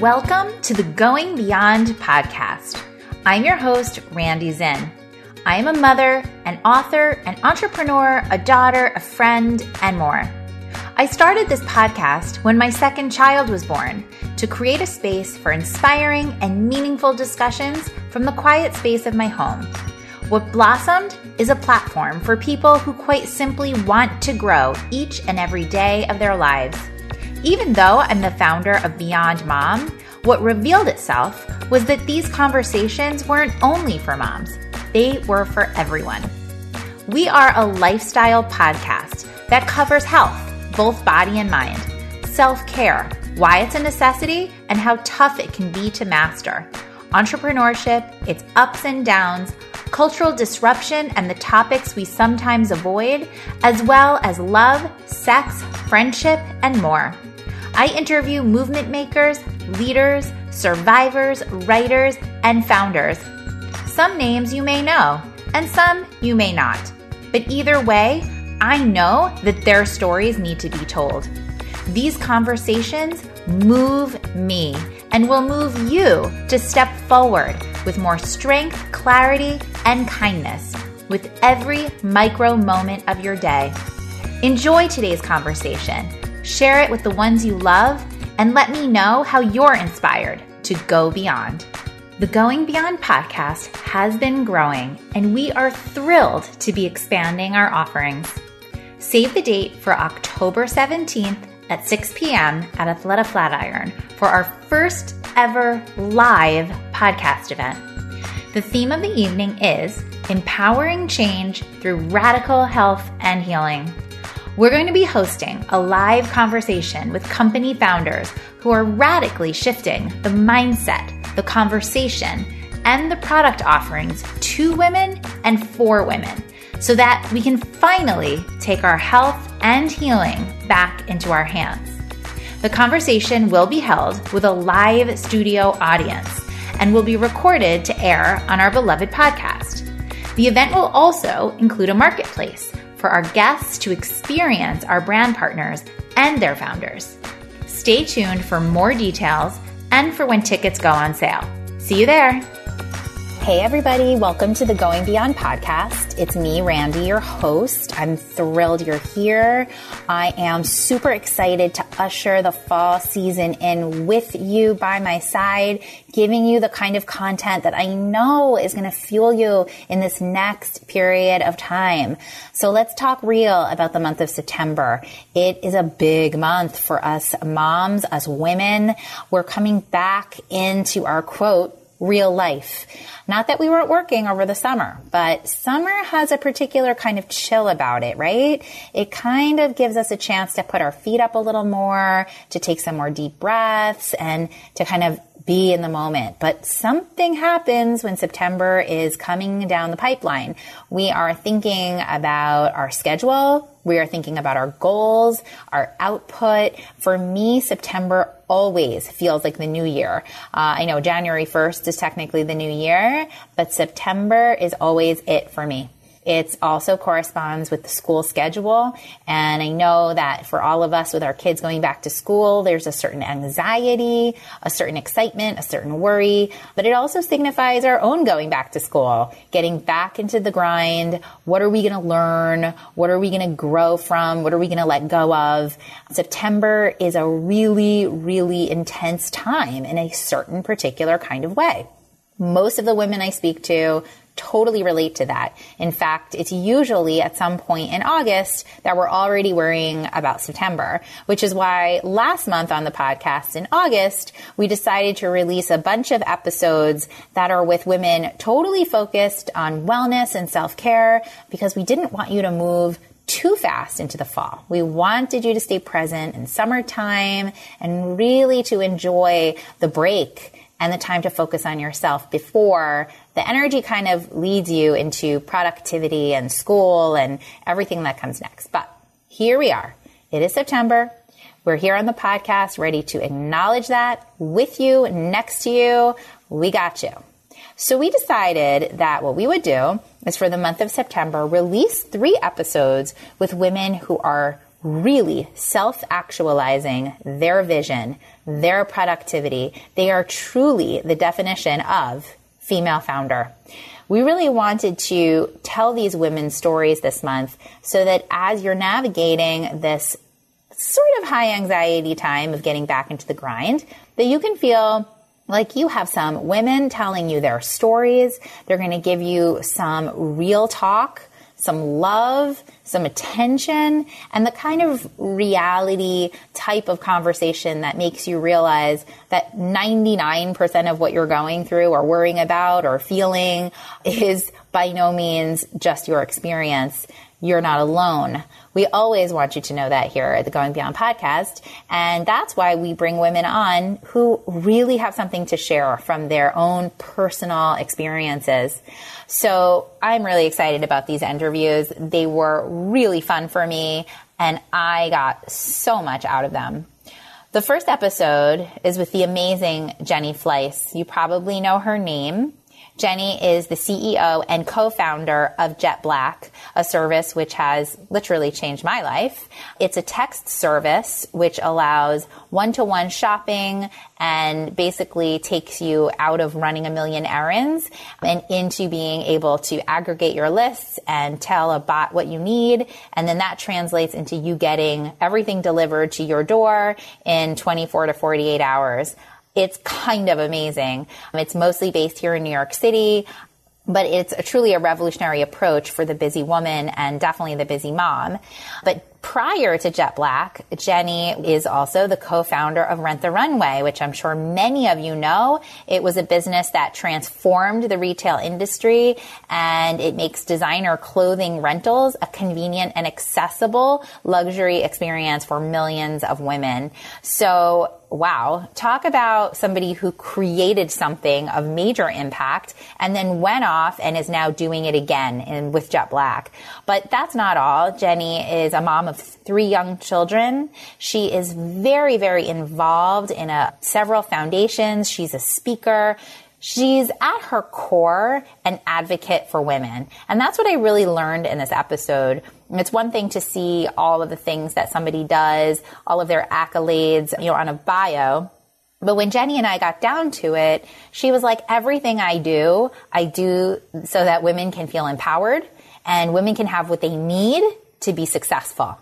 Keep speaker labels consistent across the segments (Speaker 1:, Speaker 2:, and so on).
Speaker 1: Welcome to the Going Beyond podcast. I'm your host, Randi Zinn. I am a mother, an author, an entrepreneur, a daughter, a friend, and more. I started this podcast when my second child was born to create a space for inspiring and meaningful discussions from the quiet space of my home. What blossomed is a platform for people who quite simply want to grow each and every day of their lives. Even though I'm the founder of Beyond Mom, what revealed itself was that these conversations weren't only for moms, they were for everyone. We are a lifestyle podcast that covers health, both body and mind, self care, why it's a necessity, and how tough it can be to master, entrepreneurship, its ups and downs cultural disruption, and the topics we sometimes avoid, as well as love, sex, friendship, and more. I interview movement makers, leaders, survivors, writers, and founders. Some names you may know, and some you may not. But either way, I know that their stories need to be told. These conversations move me and will move you to step forward with more strength, clarity, and kindness with every micro moment of your day. Enjoy today's conversation, share it with the ones you love, and let me know how you're inspired to go beyond. The Going Beyond podcast has been growing, and we are thrilled to be expanding our offerings. Save the date for October 17th at 6 p.m. at Athleta Flatiron for our first ever live podcast event. The theme of the evening is Empowering Change Through Radical Health and Healing. We're going to be hosting a live conversation with company founders who are radically shifting the mindset, the conversation, and the product offerings to women and for women so that we can finally take our health and healing back into our hands. The conversation will be held with a live studio audience and will be recorded to air on our beloved podcast. The event will also include a marketplace for our guests to experience our brand partners and their founders. Stay tuned for more details and for when tickets go on sale. See you there. Hey, everybody, welcome to the Going Beyond podcast. It's me, Randi, your host. I'm thrilled you're here. I am super excited to usher the fall season in with you by my side, giving you the kind of content that I know is going to fuel you in this next period of time. So let's talk real about the month of September. It is a big month for us moms, us women. We're coming back into our quote, real life. Not that we weren't working over the summer, but summer has a particular kind of chill about it, right? It kind of gives us a chance to put our feet up a little more, to take some more deep breaths, and to kind of be in the moment. But something happens when September is coming down the pipeline. We are thinking about our schedule. We are thinking about our goals, our output. For me, September always feels like the new year. Uh, I know January 1st is technically the new year, but September is always it for me. It also corresponds with the school schedule. And I know that for all of us with our kids going back to school, there's a certain anxiety, a certain excitement, a certain worry, but it also signifies our own going back to school, getting back into the grind. What are we going to learn? What are we going to grow from? What are we going to let go of? September is a really, really intense time in a certain particular kind of way. Most of the women I speak to totally relate to that. In fact, it's usually at some point in August that we're already worrying about September, which is why last month on the podcast in August, we decided to release a bunch of episodes that are with women totally focused on wellness and self care because we didn't want you to move too fast into the fall. We wanted you to stay present in summertime and really to enjoy the break and the time to focus on yourself before the energy kind of leads you into productivity and school and everything that comes next. But here we are. It is September. We're here on the podcast ready to acknowledge that with you, next to you. We got you. So we decided that what we would do is for the month of September, release three episodes with women who are really self actualizing their vision, their productivity. They are truly the definition of female founder. We really wanted to tell these women's stories this month so that as you're navigating this sort of high anxiety time of getting back into the grind, that you can feel like you have some women telling you their stories. They're going to give you some real talk some love, some attention, and the kind of reality type of conversation that makes you realize that 99% of what you're going through or worrying about or feeling is by no means just your experience. You're not alone. We always want you to know that here at the Going Beyond podcast. And that's why we bring women on who really have something to share from their own personal experiences. So I'm really excited about these interviews. They were really fun for me and I got so much out of them. The first episode is with the amazing Jenny Fleiss. You probably know her name. Jenny is the CEO and co-founder of Jet Black, a service which has literally changed my life. It's a text service which allows one-to-one shopping and basically takes you out of running a million errands and into being able to aggregate your lists and tell a bot what you need. And then that translates into you getting everything delivered to your door in 24 to 48 hours it's kind of amazing. Um, it's mostly based here in New York City but it's a, truly a revolutionary approach for the busy woman and definitely the busy mom. But prior to Jet Black, Jenny is also the co-founder of Rent the Runway, which I'm sure many of you know. It was a business that transformed the retail industry and it makes designer clothing rentals a convenient and accessible luxury experience for millions of women. So wow, talk about somebody who created something of major impact and then went off and is now doing it again in, with Jet Black. But that's not all. Jenny is a mom of three young children. She is very, very involved in a, several foundations. She's a speaker. She's at her core an advocate for women. And that's what I really learned in this episode. It's one thing to see all of the things that somebody does, all of their accolades, you know, on a bio. But when Jenny and I got down to it, she was like, everything I do, I do so that women can feel empowered and women can have what they need to be successful.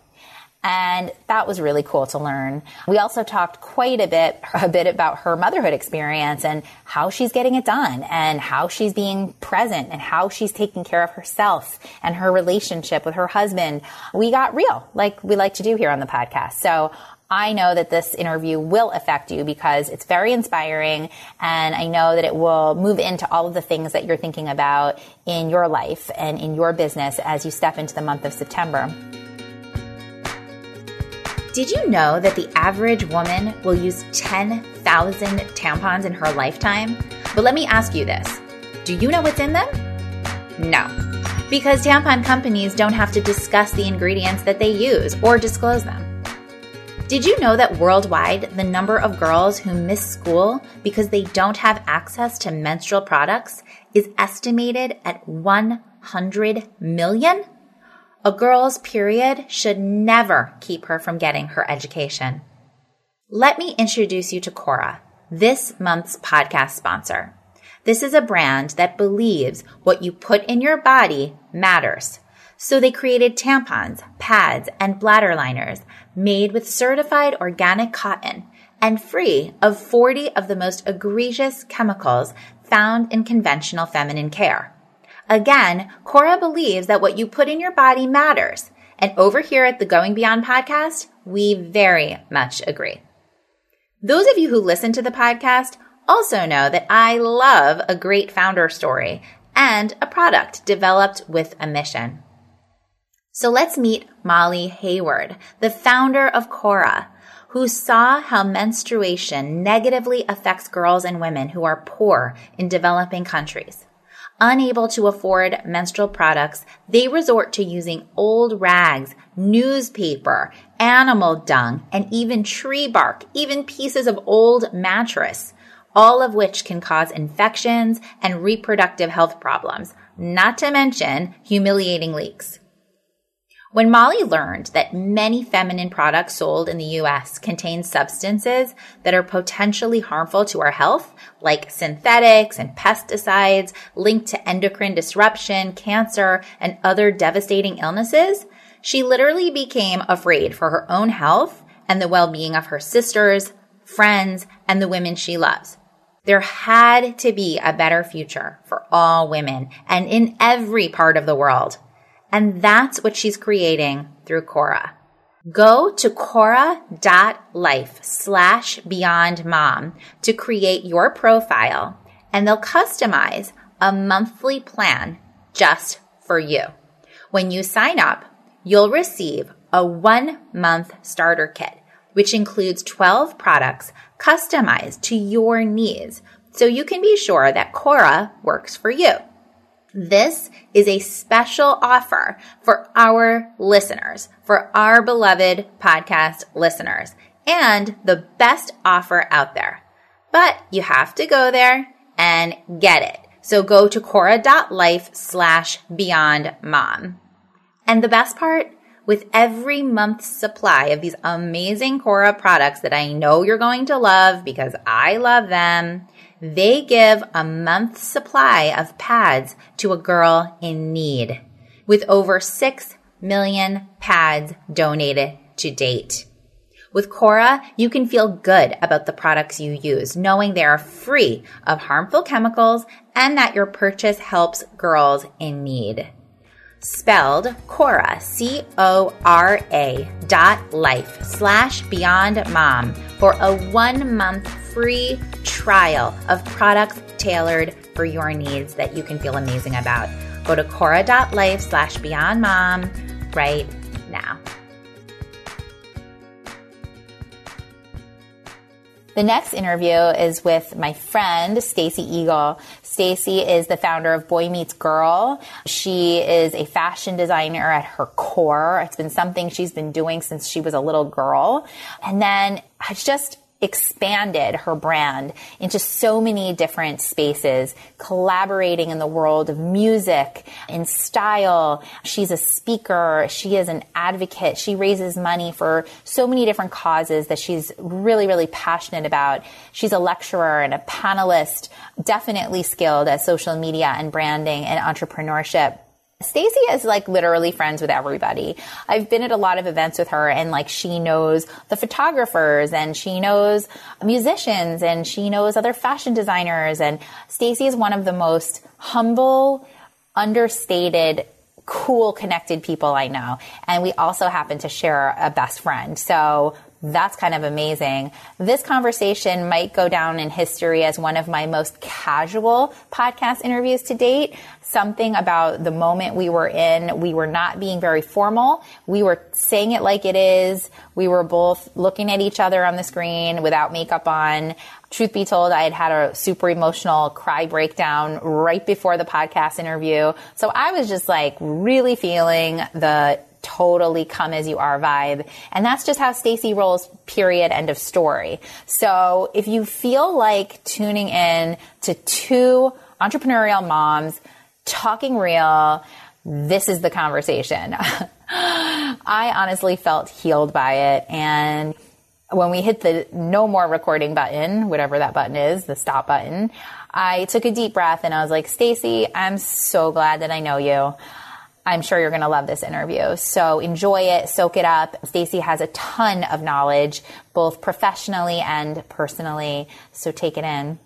Speaker 1: And that was really cool to learn. We also talked quite a bit, a bit about her motherhood experience and how she's getting it done and how she's being present and how she's taking care of herself and her relationship with her husband. We got real, like we like to do here on the podcast. So I know that this interview will affect you because it's very inspiring and I know that it will move into all of the things that you're thinking about in your life and in your business as you step into the month of September. Did you know that the average woman will use 10,000 tampons in her lifetime? But let me ask you this do you know what's in them? No. Because tampon companies don't have to discuss the ingredients that they use or disclose them. Did you know that worldwide, the number of girls who miss school because they don't have access to menstrual products is estimated at 100 million? A girl's period should never keep her from getting her education. Let me introduce you to Cora, this month's podcast sponsor. This is a brand that believes what you put in your body matters. So they created tampons, pads, and bladder liners made with certified organic cotton and free of 40 of the most egregious chemicals found in conventional feminine care. Again, Cora believes that what you put in your body matters. And over here at the Going Beyond podcast, we very much agree. Those of you who listen to the podcast also know that I love a great founder story and a product developed with a mission. So let's meet Molly Hayward, the founder of Cora, who saw how menstruation negatively affects girls and women who are poor in developing countries. Unable to afford menstrual products, they resort to using old rags, newspaper, animal dung, and even tree bark, even pieces of old mattress, all of which can cause infections and reproductive health problems, not to mention humiliating leaks. When Molly learned that many feminine products sold in the US contain substances that are potentially harmful to our health, like synthetics and pesticides linked to endocrine disruption, cancer, and other devastating illnesses, she literally became afraid for her own health and the well-being of her sisters, friends, and the women she loves. There had to be a better future for all women and in every part of the world. And that's what she's creating through Cora. Go to cora.life slash beyond mom to create your profile and they'll customize a monthly plan just for you. When you sign up, you'll receive a one month starter kit, which includes 12 products customized to your needs so you can be sure that Cora works for you. This is a special offer for our listeners, for our beloved podcast listeners, and the best offer out there. But you have to go there and get it. So go to cora.life slash beyond mom. And the best part, with every month's supply of these amazing Cora products that I know you're going to love because I love them, they give a month's supply of pads to a girl in need with over 6 million pads donated to date. With Cora, you can feel good about the products you use, knowing they are free of harmful chemicals and that your purchase helps girls in need spelled Cora, C O R A dot life slash beyond mom for a one month free trial of products tailored for your needs that you can feel amazing about. Go to cora.life slash beyond mom right now. The next interview is with my friend Stacy Igel. Stacy is the founder of Boy Meets Girl. She is a fashion designer at her core. It's been something she's been doing since she was a little girl. And then I just expanded her brand into so many different spaces, collaborating in the world of music, and style. She's a speaker. She is an advocate. She raises money for so many different causes that she's really, really passionate about. She's a lecturer and a panelist, definitely skilled at social media and branding and entrepreneurship. Stacy is like literally friends with everybody. I've been at a lot of events with her and like she knows the photographers and she knows musicians and she knows other fashion designers and Stacy is one of the most humble, understated, cool, connected people I know. And we also happen to share a best friend. So that's kind of amazing. This conversation might go down in history as one of my most casual podcast interviews to date. Something about the moment we were in. We were not being very formal. We were saying it like it is. We were both looking at each other on the screen without makeup on. Truth be told, I had had a super emotional cry breakdown right before the podcast interview. So I was just like really feeling the totally come as you are vibe. And that's just how Stacy rolls, period, end of story. So if you feel like tuning in to two entrepreneurial moms talking real, this is the conversation. I honestly felt healed by it. And when we hit the no more recording button, whatever that button is, the stop button, I took a deep breath and I was like, Stacy, I'm so glad that I know you. I'm sure you're going to love this interview. So enjoy it, soak it up. Stacy has a ton of knowledge, both professionally and personally. So take it in.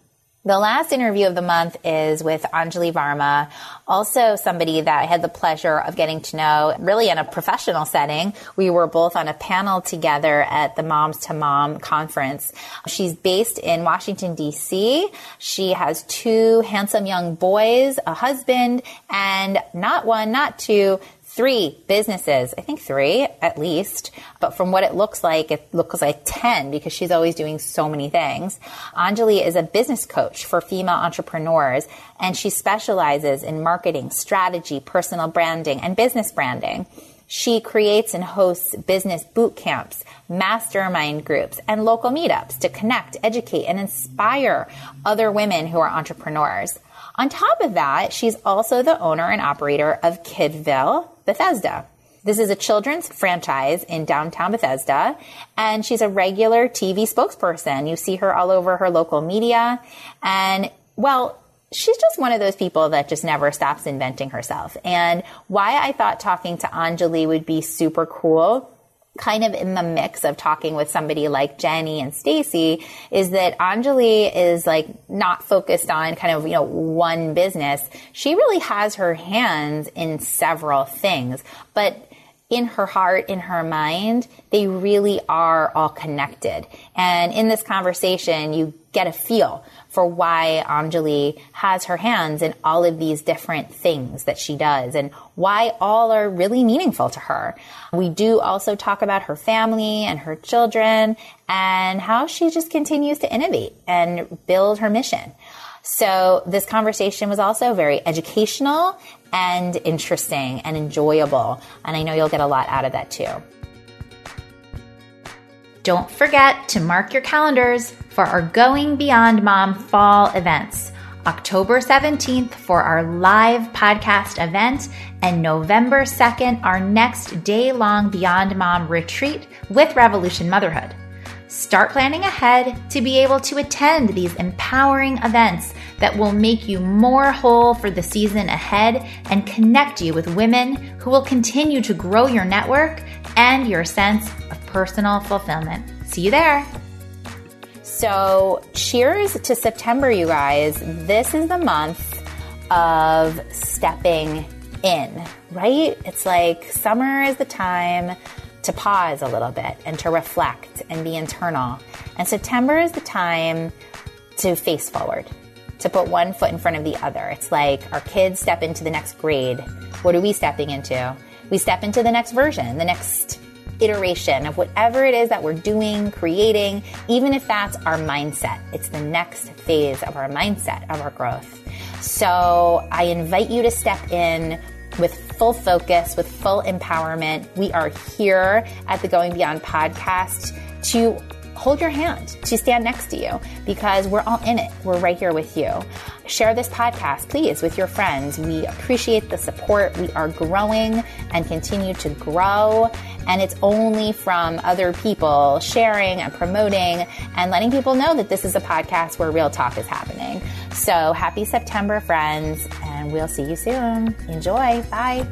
Speaker 1: The last interview of the month is with Anjali Varma, also somebody that I had the pleasure of getting to know really in a professional setting. We were both on a panel together at the Moms to Mom conference. She's based in Washington DC. She has two handsome young boys, a husband, and not one, not two, three businesses. I think three at least, but from what it looks like, it looks like 10 because she's always doing so many things. Anjali is a business coach for female entrepreneurs and she specializes in marketing, strategy, personal branding, and business branding. She creates and hosts business boot camps, mastermind groups, and local meetups to connect, educate, and inspire other women who are entrepreneurs. On top of that, she's also the owner and operator of Kidville, Bethesda. This is a children's franchise in downtown Bethesda, and she's a regular TV spokesperson. You see her all over her local media, and well, she's just one of those people that just never stops inventing herself. And why I thought talking to Anjali would be super cool kind of in the mix of talking with somebody like Jenny and Stacy is that Anjali is like not focused on kind of, you know, one business. She really has her hands in several things, but in her heart, in her mind, they really are all connected. And in this conversation, you get a feel for why Anjali has her hands in all of these different things that she does and why all are really meaningful to her. We do also talk about her family and her children and how she just continues to innovate and build her mission. So this conversation was also very educational and interesting and enjoyable. And I know you'll get a lot out of that too. Don't forget to mark your calendars for our Going Beyond Mom fall events. October 17th for our live podcast event, and November 2nd, our next day long Beyond Mom retreat with Revolution Motherhood. Start planning ahead to be able to attend these empowering events that will make you more whole for the season ahead and connect you with women who will continue to grow your network and your sense of personal fulfillment. See you there. So, cheers to September, you guys. This is the month of stepping in, right? It's like summer is the time to pause a little bit and to reflect and be internal. And September is the time to face forward, to put one foot in front of the other. It's like our kids step into the next grade. What are we stepping into? We step into the next version, the next iteration of whatever it is that we're doing, creating, even if that's our mindset. It's the next phase of our mindset, of our growth. So I invite you to step in with full focus, with full empowerment. We are here at the Going Beyond podcast to hold your hand, to stand next to you because we're all in it. We're right here with you. Share this podcast, please, with your friends. We appreciate the support. We are growing and continue to grow. And it's only from other people sharing and promoting and letting people know that this is a podcast where real talk is happening. So happy September, friends, and we'll see you soon. Enjoy. Bye.